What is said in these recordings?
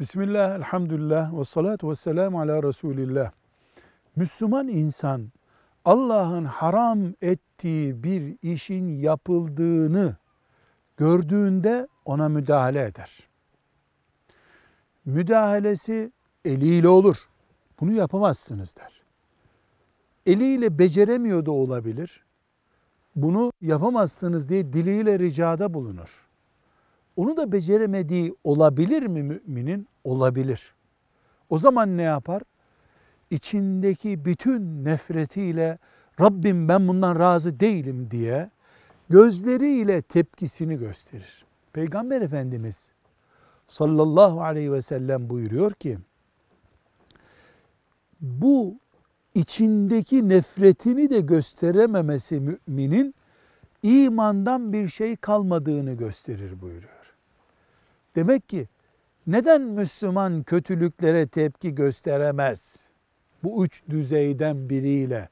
Bismillah, elhamdülillah ve salatu ve selamu ala Resulillah. Müslüman insan Allah'ın haram ettiği bir işin yapıldığını gördüğünde ona müdahale eder. Müdahalesi eliyle olur. Bunu yapamazsınız der. Eliyle beceremiyor da olabilir. Bunu yapamazsınız diye diliyle ricada bulunur. Onu da beceremediği olabilir mi müminin? Olabilir. O zaman ne yapar? İçindeki bütün nefretiyle Rabbim ben bundan razı değilim diye gözleriyle tepkisini gösterir. Peygamber Efendimiz sallallahu aleyhi ve sellem buyuruyor ki bu içindeki nefretini de gösterememesi müminin imandan bir şey kalmadığını gösterir buyuruyor. Demek ki neden Müslüman kötülüklere tepki gösteremez? Bu üç düzeyden biriyle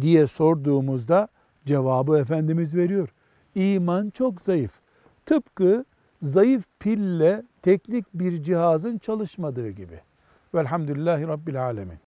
diye sorduğumuzda cevabı Efendimiz veriyor. İman çok zayıf. Tıpkı zayıf pille teknik bir cihazın çalışmadığı gibi. Velhamdülillahi Rabbil Alemin.